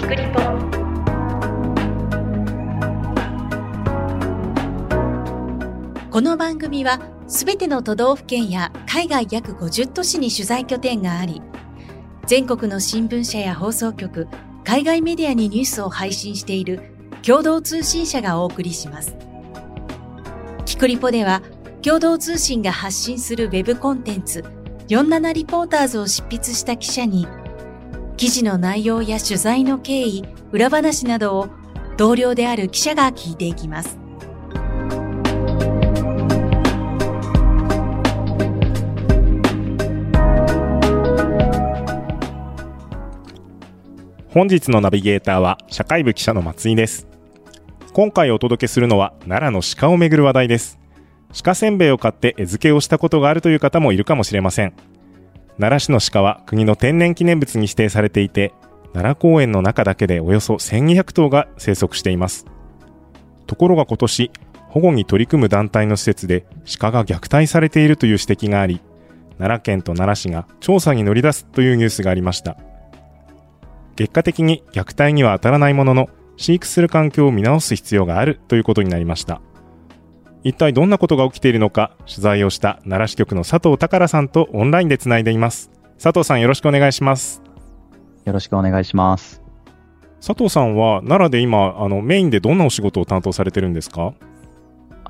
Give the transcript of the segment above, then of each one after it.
キクリポこの番組はすべての都道府県や海外約50都市に取材拠点があり全国の新聞社や放送局海外メディアにニュースを配信している共同通信社がお送りします。キクリポでは共同通信が発信するウェブコンテンツ47リポーターズを執筆した記者に記事の内容や取材の経緯、裏話などを同僚である記者が聞いていきます。本日のナビゲーターは社会部記者の松井です。今回お届けするのは奈良の鹿をめぐる話題です。鹿せんべいを買って餌付けをしたことがあるという方もいるかもしれません。奈良市の鹿は国の天然記念物に指定されていて奈良公園の中だけでおよそ1200頭が生息しています。ところが今年保護に取り組む団体の施設で鹿が虐待されているという指摘があり奈良県と奈良市が調査に乗り出すというニュースがありました。結果的に虐待には当たらないものの飼育する環境を見直す必要があるということになりました。一体どんなことが起きているのか取材をした奈良支局の佐藤宝さんとオンラインでつないでいます。佐藤さんよろしくお願いします。よろしくお願いします。佐藤さんは奈良で今あのメインでどんなお仕事を担当されてるんですか？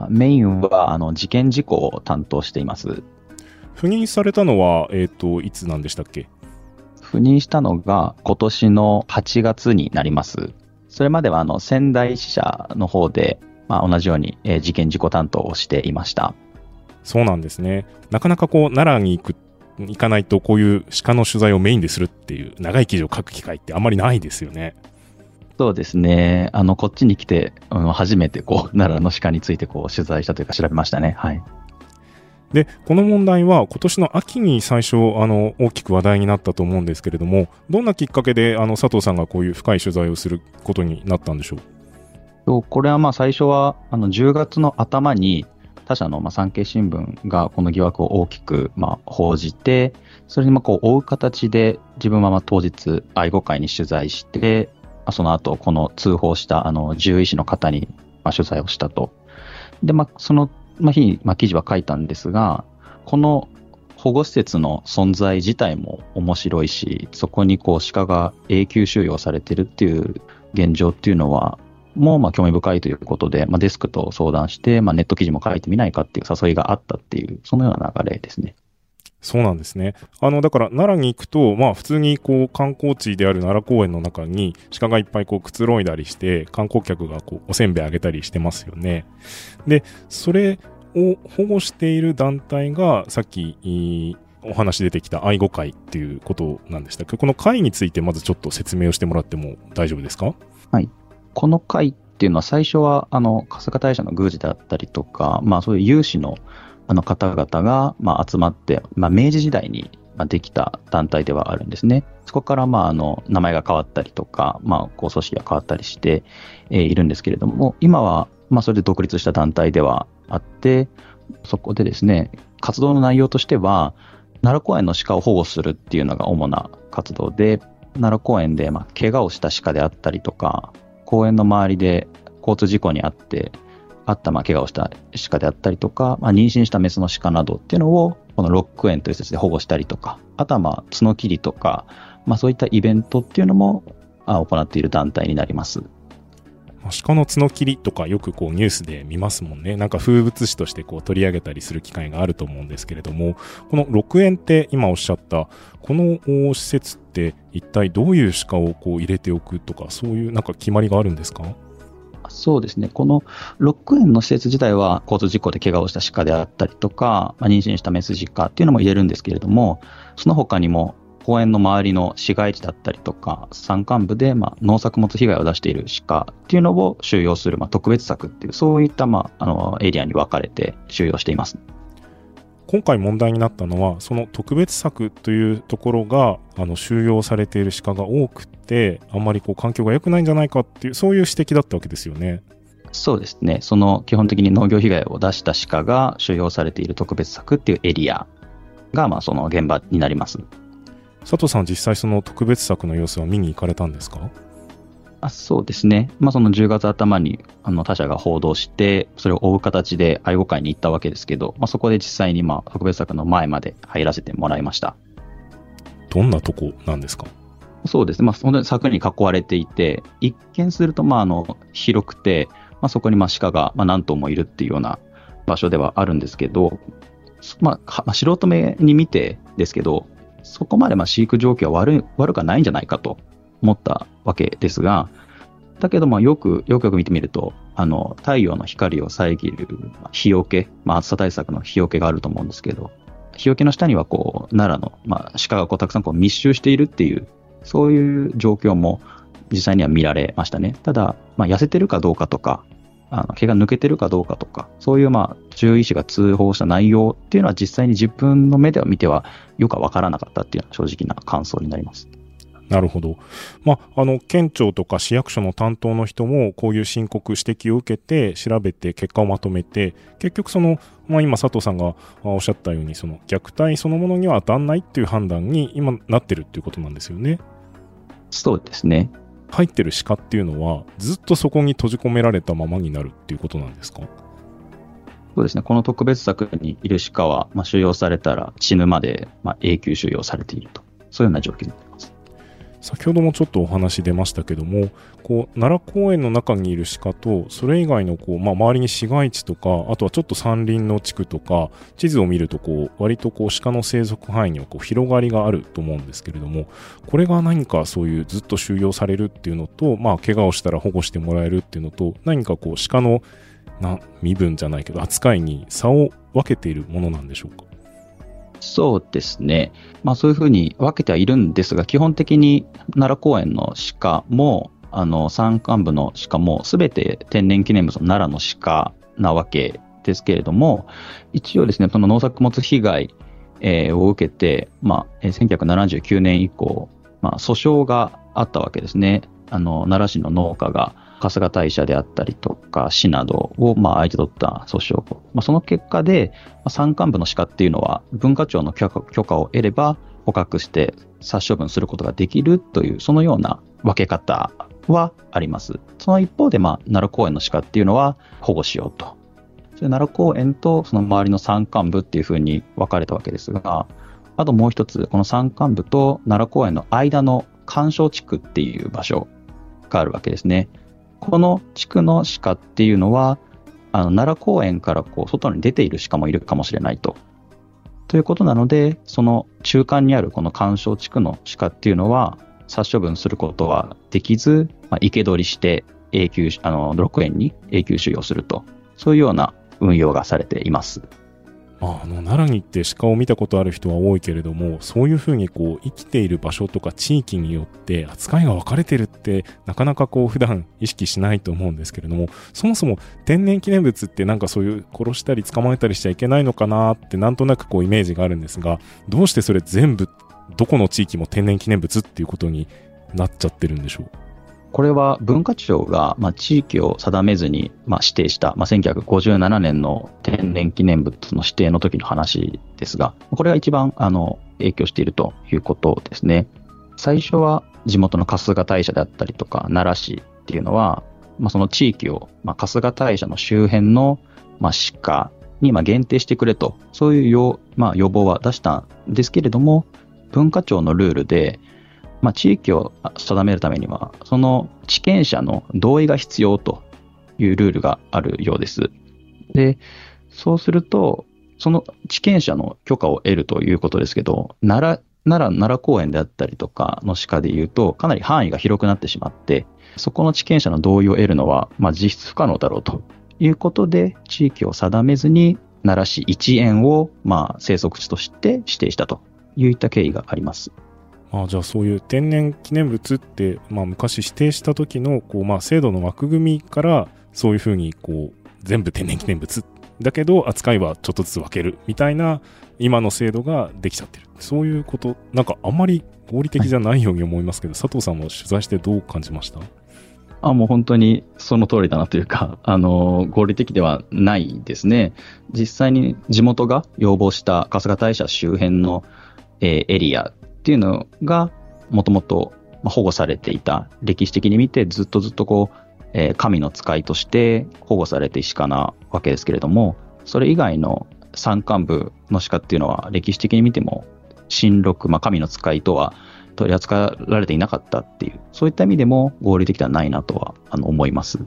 メインはあの事件事故を担当しています。赴任されたのは、えーと、いつなんでしたっけ？赴任したのが今年の8月になります。それまではあの仙台支社の方でまあ、同じように、えー、事件事故担当をしていました。そうなんですね。なかなかこう奈良に行く行かないとこういう鹿の取材をメインでするっていう長い記事を書く機会ってあんまりないですよね。そうですね。あのこっちに来て、うん、初めてこう 奈良の鹿についてこう取材したというか調べましたね。はい。でこの問題は今年の秋に最初あの大きく話題になったと思うんですけれどもどんなきっかけであの佐藤さんがこういう深い取材をすることになったんでしょう？これはまあ最初はあの10月の頭に他社のまあ産経新聞がこの疑惑を大きくまあ報じて、それにまあこう追う形で自分はまあ当日愛護会に取材して、その後この通報したあの獣医師の方にまあ取材をしたと。で、まあその日にまあ記事は書いたんですが、この保護施設の存在自体も面白いし、そこにこう鹿が永久収容されてるっていう現状っていうのは、もまあ興味深いということで、まあ、デスクと相談して、まあ、ネット記事も書いてみないかっていう誘いがあったっていう、そのような流れですね。そうなんですね。あの、だから奈良に行くと、まあ普通にこう観光地である奈良公園の中に鹿がいっぱいこうくつろいだりして、観光客がこうおせんべいあげたりしてますよね。で、それを保護している団体がさっきお話出てきた愛護会っていうことなんでしたけ？ど、この会についてまずちょっと説明をしてもらっても大丈夫ですか？はい。この会っていうのは最初は、あの、春日大社の宮司であったりとか、まあそういう有志のあの方々が、まあ、集まって、まあ、明治時代にできた団体ではあるんですね。そこから、まあ、あの、名前が変わったりとか、まあ、こう、組織が変わったりして、えー、いるんですけれども、今は、まあ、それで独立した団体ではあって、そこでですね、活動の内容としては、奈良公園の鹿を保護するっていうのが主な活動で、奈良公園で、まあ、怪我をした鹿であったりとか、公園の周りで交通事故に遭って、あったまあ怪我をした鹿であったりとか、まあ、妊娠したメスの鹿などっていうのを、このロック園という施設で保護したりとか、あとはまあ角切りとか、まあ、そういったイベントっていうのも行っている団体になります。鹿の角切りとかよくこうニュースで見ますもんね。なんか風物詩としてこう取り上げたりする機会があると思うんですけれども、この6円って今おっしゃった、この施設って一体どういう鹿をこう入れておくとか、そういうなんか決まりがあるんですか？そうですね。このロック園の施設自体は交通事故で怪我をした鹿であったりとか、まあ、妊娠したメス鹿っていうのも入れるんですけれども、その他にも公園の周りの市街地だったりとか、山間部で、まあ、農作物被害を出している鹿っていうのを収容する、まあ、特別柵っていう、そういった、まあ、あのエリアに分かれて収容しています。今回問題になったのは、その特別柵というところが、あの、収容されている鹿が多くて、あんまりこう、環境が良くないんじゃないかっていう、そういう指摘だったわけですよね。そうですね。その基本的に農業被害を出した鹿が収容されている特別柵っていうエリアが、まあ、その現場になります。佐藤さん実際その特別作の様子は見に行かれたんですか？あそうですね、まあ、その10月頭にあの他社が報道して、それを追う形で愛護会に行ったわけですけど、まあ、そこで実際にまあ特別作の前まで入らせてもらいました。どんなとこなんですか？そうですね、まあ、本当に柵に囲われていて、一見するとまああの広くて、まあ、そこにまあ鹿がまあ何頭もいるっていうような場所ではあるんですけど、まあ、素人目に見てですけど、そこまでま飼育状況は悪い悪くはないんじゃないかと思ったわけですが、だけどまあよく、よくよく見てみると、あの、太陽の光を遮る日よけ、まあ暑さ対策の日よけがあると思うんですけど、日よけの下にはこう、奈良の、まあ鹿がこうたくさんこう密集しているっていう、そういう状況も実際には見られましたね。ただ、まあ痩せてるかどうかとか、あの毛が抜けてるかどうかとか、そういうまあ獣医師が通報した内容っていうのは実際に自分の目では見てはよくわからなかったっていうのは正直な感想になります。なるほど。まあ、あの、県庁とか市役所の担当の人も、こういう申告、指摘を受けて、調べて、結果をまとめて、結局その、まあ、今、佐藤さんがおっしゃったように、その、虐待そのものには当たんないっていう判断に、今、なってるっていうことなんですよね。そうですね。入ってる鹿っていうのは、ずっとそこに閉じ込められたままになるっていうことなんですか？そうですね。この特別柵にいる鹿は、まあ、収容されたら死ぬまで、まあ、永久収容されていると。そういうような状況。先ほどもちょっとお話出ましたけども、こう、奈良公園の中にいる鹿と、それ以外のこう、まあ、周りに市街地とか、あとはちょっと山林の地区とか、地図を見るとこう、割とこう、鹿の生息範囲にはこう、広がりがあると思うんですけれども、これが何かそういうずっと収容されるっていうのと、まあ、怪我をしたら保護してもらえるっていうのと、何かこう、鹿の、な、身分じゃないけど、扱いに差を分けているものなんでしょうか？そうですね。まあそういうふうに分けてはいるんですが、基本的に奈良公園の鹿も、あの、山間部の鹿も、すべて天然記念物の奈良の鹿なわけですけれども、一応ですね、その農作物被害、を受けて、まあ、1979年以降、まあ、訴訟があったわけですね。あの、奈良市の農家が、春日大社であったりとか、市などをまあ相手取った訴訟。まあ、その結果で、山間部の鹿っていうのは文化庁の許可許可を得れば捕獲して殺処分することができるという、そのような分け方はあります。その一方で、まあ、奈良公園の鹿っていうのは保護しようと。それ奈良公園とその周りの山間部っていうふうに分かれたわけですが、あともう一つ、この山間部と奈良公園の間の干渉地区っていう場所があるわけですね。この地区の鹿っていうのは、あの奈良公園からこう外に出ている鹿もいるかもしれないと。ということなので、その中間にあるこの干渉地区の鹿っていうのは、殺処分することはできず、まあ、生け捕りして永久、あの、6園に永久収容すると。そういうような運用がされています。あの奈良に行って鹿を見たことある人は多いけれどもそういうふうにこう生きている場所とか地域によって扱いが分かれてるってなかなかこう普段意識しないと思うんですけれどもそもそも天然記念物ってなんかそういう殺したり捕まえたりしちゃいけないのかなってなんとなくこうイメージがあるんですがどうしてそれ全部どこの地域も天然記念物っていうことになっちゃってるんでしょう？これは文化庁が、まあ、地域を定めずに、まあ、指定した、まあ、1957年の天然記念物の指定の時の話ですが、これが一番あの影響しているということですね。最初は地元の春日大社であったりとか奈良市っていうのは、まあ、その地域を、まあ、春日大社の周辺の、まあ、鹿にまあ限定してくれと、そういう要,、まあ、要望は出したんですけれども、文化庁のルールで、まあ、地域を定めるためには、その地権者の同意が必要というルールがあるようです。で、そうすると、その地権者の許可を得るということですけど、奈良、奈良、奈良公園であったりとかの鹿で言うと、かなり範囲が広くなってしまって、そこの地権者の同意を得るのは、まあ、実質不可能だろうということで、地域を定めずに、奈良市一円を、まあ、生息地として指定したといった経緯があります。あじゃあそういう天然記念物って、まあ、昔指定した時のこう、まあ、制度の枠組みからそういうふうにこう全部天然記念物だけど扱いはちょっとずつ分けるみたいな今の制度ができちゃってるそういうことなんかあんまり合理的じゃないように思いますけど、はい、佐藤さんも取材してどう感じました？あもう本当にその通りだなというか、あの合理的ではないですね。実際に地元が要望した春日大社周辺の、えー、エリアっていうのが、もともと、保護されていた、歴史的に見てずっとずっとこう、えー、神の使いとして保護されて鹿なわけですけれども、それ以外の山間部の鹿っていうのは歴史的に見ても、神禄、まあ、神の使いとは取り扱われていなかったっていう、そういった意味でも合理的ではないなとはあの思います。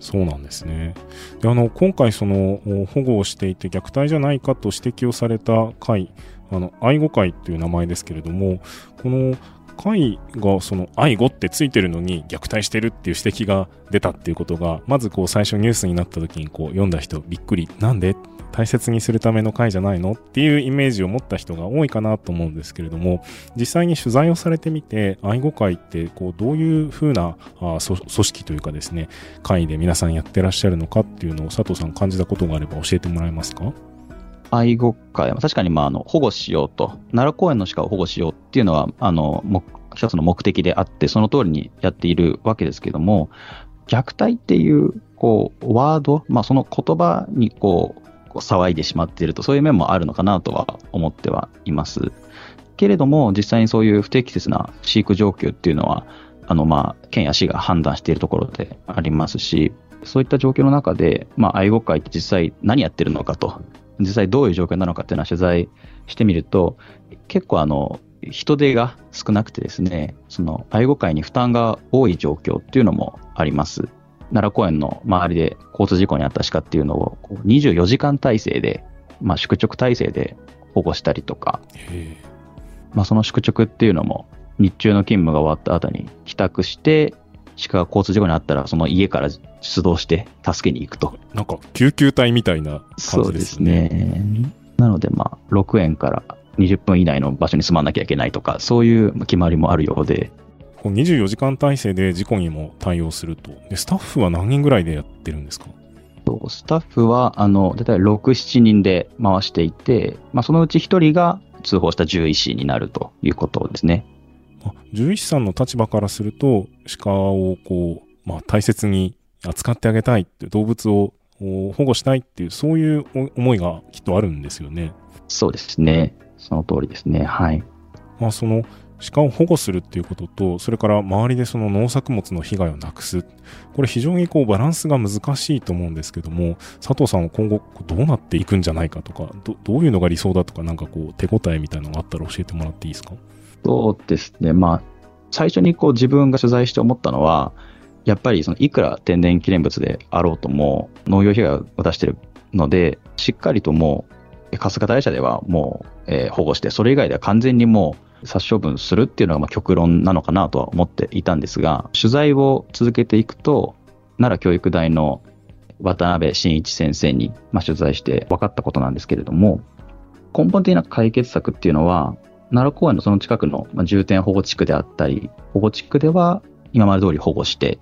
そうなんですね。であの今回その保護をしていて虐待じゃないかと指摘をされた会、あの愛護会という名前ですけれども、この会がその愛護ってついてるのに虐待してるっていう指摘が出たっていうことが、まずこう最初ニュースになった時にこう読んだ人びっくり、なんで？大切にするための会じゃないの？っていうイメージを持った人が多いかなと思うんですけれども、実際に取材をされてみて、愛護会ってこうどういうふうなあ組織というかですね、会で皆さんやってらっしゃるのかっていうのを佐藤さん感じたことがあれば教えてもらえますか？愛護会確かにまああの保護しようと、奈良公園の鹿を保護しようっていうのは、あの、一つの目的であって、その通りにやっているわけですけども、虐待っていう、こう、ワード、まあその言葉に、こう騒いでしまっていると、そういう面もあるのかなとは思ってはいます。けれども、実際にそういう不適切な飼育状況っていうのは、あの、まあ、県や市が判断しているところでありますし、そういった状況の中で、まあ、愛護会って実際何やってるのかと、実際どういう状況なのかっていうのは取材してみると、結構あの、人手が少なくてですね、その愛護会に負担が多い状況っていうのもあります。奈良公園の周りで交通事故に遭った鹿っていうのを24時間体制で、まあ、宿直体制で保護したりとか、まあ、その宿直っていうのも日中の勤務が終わった後に帰宅して鹿が交通事故に遭ったらその家から出動して助けに行くと。なんか救急隊みたいな感じですね。そうですね。なのでまあ6円から20分以内の場所に住まなきゃいけないとか、そういう決まりもあるようで、こう24時間体制で事故にも対応すると。で、スタッフは何人ぐらいでやってるんですか？スタッフは、あの、だいたい6、7人で回していて、まあ、そのうち1人が通報した獣医師になるということですね。獣医師さんの立場からすると、鹿をこう、まあ、大切に扱ってあげたいって、動物を保護したいっていう、そういう思いがきっとあるんですよね。そうですね。その通りですね。はい。まあ、その、鹿を保護するっていうことと、それから周りでその農作物の被害をなくす。これ非常にこうバランスが難しいと思うんですけども、佐藤さんは今後どうなっていくんじゃないかとか、どどういうのが理想だとか、なんかこう手応えみたいなのがあったら教えてもらっていいですか？そうですね。まあ、最初にこう自分が取材して思ったのは、やっぱりそのいくら天然記念物であろうとも農業被害を出してるので、しっかりともう春日大社ではもう、えー、保護して、それ以外では完全にもう殺処分するっていうのがまあ極論なのかなとは思っていたんですが、取材を続けていくと、奈良教育大の渡辺真一先生にまあ取材して分かったことなんですけれども、根本的な解決策っていうのは、奈良公園のその近くの重点保護地区であったり、保護地区では今まで通り保護して、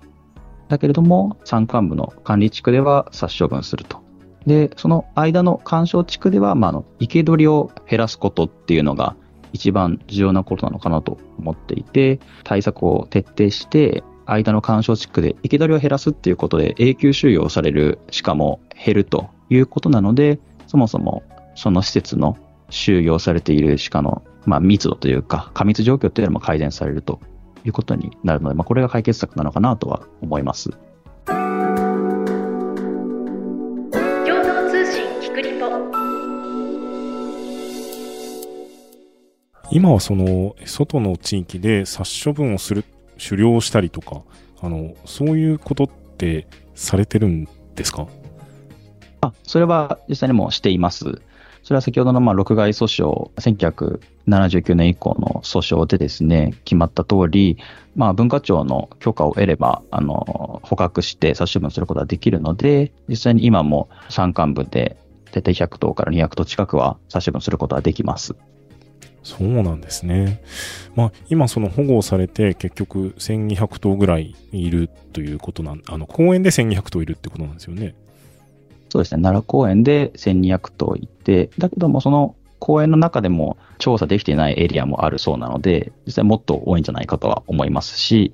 だけれども山間部の管理地区では殺処分すると。で、その間の干渉地区では、まあ、の生け捕りを減らすことっていうのが一番重要なことなのかなと思っていて、対策を徹底して、間の干渉地区で生け捕りを減らすっていうことで永久収容される鹿も減るということなので、そもそもその施設の収容されている鹿の、まあ、密度というか、過密状況というのも改善されるということになるので、まあ、これが解決策なのかなとは思います。今はその外の地域で殺処分をする狩猟をしたりとかあのそういうことってされてるんですか？あそれは実際にもしています。それは先ほどのまあ6害訴訟、1979年以降の訴訟でですね、決まった通り、まあ文化庁の許可を得れば、あの、捕獲して殺処分することができるので、実際に今も山間部で、大体100頭から200頭近くは殺処分することができます。そうなんですね。まあ、今その保護されて結局1200頭ぐらいいるということなん、あの、公園で1200頭いるってことなんですよね。そうですね。奈良公園で1200頭いて、だけどもその公園の中でも調査できていないエリアもあるそうなので、実際もっと多いんじゃないかとは思いますし、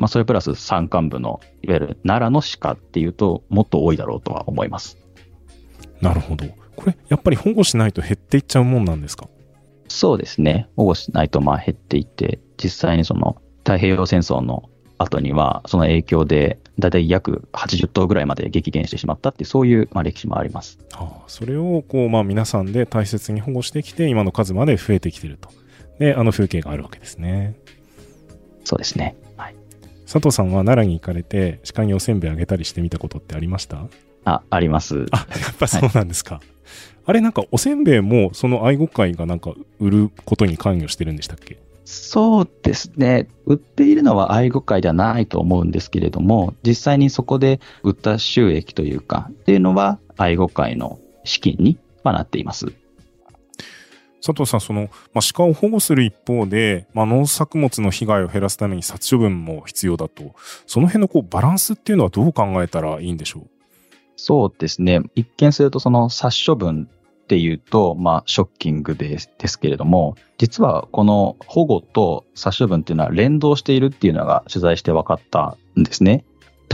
まあ、それプラス山間部の、いわゆる奈良の鹿っていうと、もっと多いだろうとは思います。なるほど。これ、やっぱり保護しないと減っていっちゃうもんなんですか？そうですね。保護しないとまあ減っていって、実際にその太平洋戦争の後には、その影響で、だいたい約80頭ぐらいまで激減してしまったっていう、そういう、まあ、歴史もあります。はあ、それをこう、まあ、皆さんで大切に保護してきて、今の数まで増えてきてると。で、あの風景があるわけですね。そうですね。はい。佐藤さんは奈良に行かれて、鹿におせんべいあげたりしてみたことってありました？あ、あります。あ、やっぱそうなんですか。あれなんかおせんべいもその愛護会がなんか売ることに関与してるんでしたっけ？そうですね。売っているのは愛護会ではないと思うんですけれども、実際にそこで売った収益というか、っていうのは愛護会の資金にはなっています。佐藤さん、その、まあ、鹿を保護する一方で、まあ、農作物の被害を減らすために殺処分も必要だと、その辺のこうバランスっていうのはどう考えたらいいんでしょう？そうですね。一見するとその殺処分っていうと、まあ、ショッキングですですけれども、実はこの保護と殺処分っていうのは連動しているっていうのが取材して分かったんですね。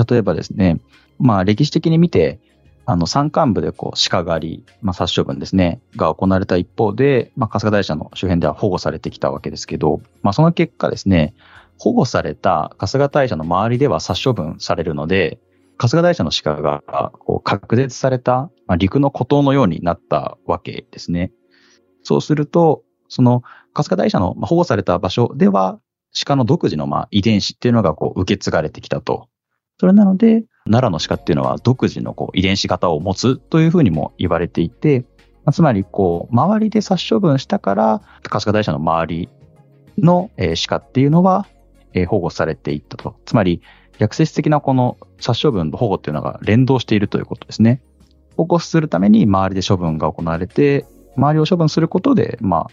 例えばですね、まあ、歴史的に見て、あの、山間部でこう、鹿狩り、まあ、殺処分ですね、が行われた一方で、まあ、春日大社の周辺では保護されてきたわけですけど、まあ、その結果ですね、保護された春日大社の周りでは殺処分されるので、春日大社の鹿がこう隔絶された、まあ、陸の孤島のようになったわけですね。そうすると、その春日大社の保護された場所では、鹿の独自のまあ遺伝子っていうのがこう受け継がれてきたと。それなので、奈良の鹿っていうのは独自のこう遺伝子型を持つというふうにも言われていて、まつまりこう、周りで殺処分したから、春日大社の周りのえー鹿っていうのはえー保護されていったと。つまり、逆説的なこの殺処分と保護っていうのが連動しているということですね。保護するために周りで処分が行われて、周りを処分することで、まあ、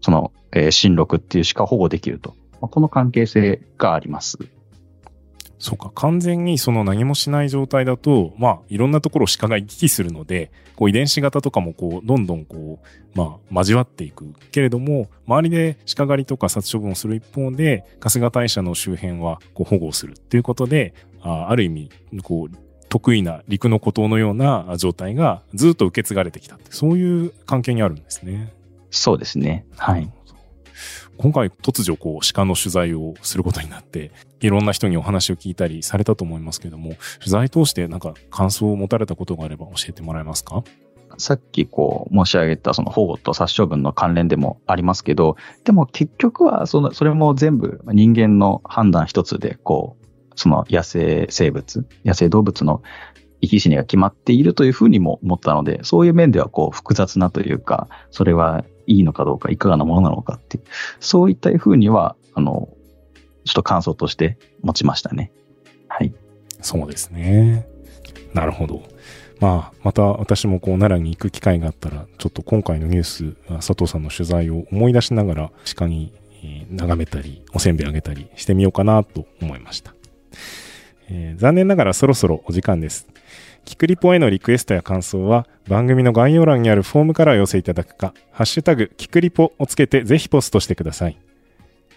その、えー、新録っていうしか保護できると。まあこの関係性があります。そうか、完全にその何もしない状態だと、まあ、いろんなところを鹿が行き来するので、こう遺伝子型とかもこう、どんどんこう、まあ、交わっていく。けれども、周りで鹿狩りとか殺処分をする一方で、春日大社の周辺はこう保護をするっていうことで、あある意味、こう、得意な陸の孤島のような状態がずっと受け継がれてきたって、そういう関係にあるんですね。そうですね。はい。今回突如こう鹿の取材をすることになって、いろんな人にお話を聞いたりされたと思いますけれども、取材通してなんか感想を持たれたことがあれば教えてもらえますか？さっきこう申し上げたその保護と殺処分の関連でもありますけど、でも結局はその、それも全部人間の判断一つで、こう、その野生生物、野生動物の生き死にが決まっているというふうにも思ったので、そういう面ではこう複雑なというか、それはいいのかどうか、いかがなものなのかって、そういったふうには、あの、ちょっと感想として持ちましたね。はい。そうですね。なるほど。まあ、また私もこう奈良に行く機会があったら、ちょっと今回のニュース、佐藤さんの取材を思い出しながら鹿にえ眺めたり、おせんべいあげたりしてみようかなと思いました。えー残念ながらそろそろお時間です。キクリポへのリクエストや感想は番組の概要欄にあるフォームからお寄せいただくか、ハッシュタグキクリポをつけてぜひポストしてください。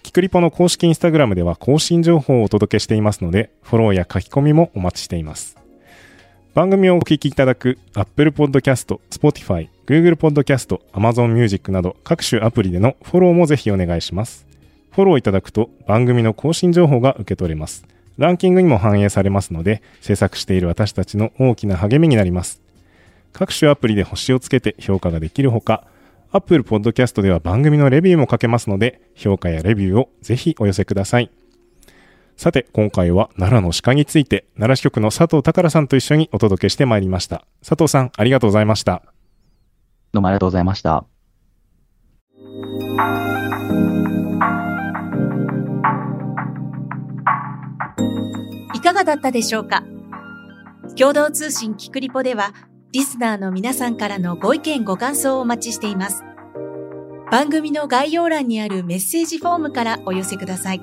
キクリポの公式インスタグラムでは更新情報をお届けしていますので、フォローや書き込みもお待ちしています。番組をお聞きいただく Apple Podcast、Spotify、Google Podcast、Amazon Music など各種アプリでのフォローもぜひお願いします。フォローいただくと番組の更新情報が受け取れます。ランキングにも反映されますので、制作している私たちの大きな励みになります。各種アプリで星をつけて評価ができるほか、Apple Podcast では番組のレビューも書けますので、評価やレビューをぜひお寄せください。さて、今回は奈良の鹿について、奈良支局の佐藤宝さんと一緒にお届けしてまいりました。佐藤さん、ありがとうございました。どうもありがとうございました。がだったでしょうか？共同通信キクリポでは、リスナーの皆さんからのご意見ご感想をお待ちしています。番組の概要欄にあるメッセージフォームからお寄せください。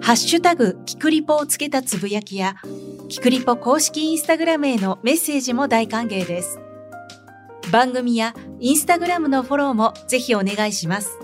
ハッシュタグキクリポをつけたつぶやきや、キクリポ公式インスタグラムへのメッセージも大歓迎です。番組やインスタグラムのフォローもぜひお願いします。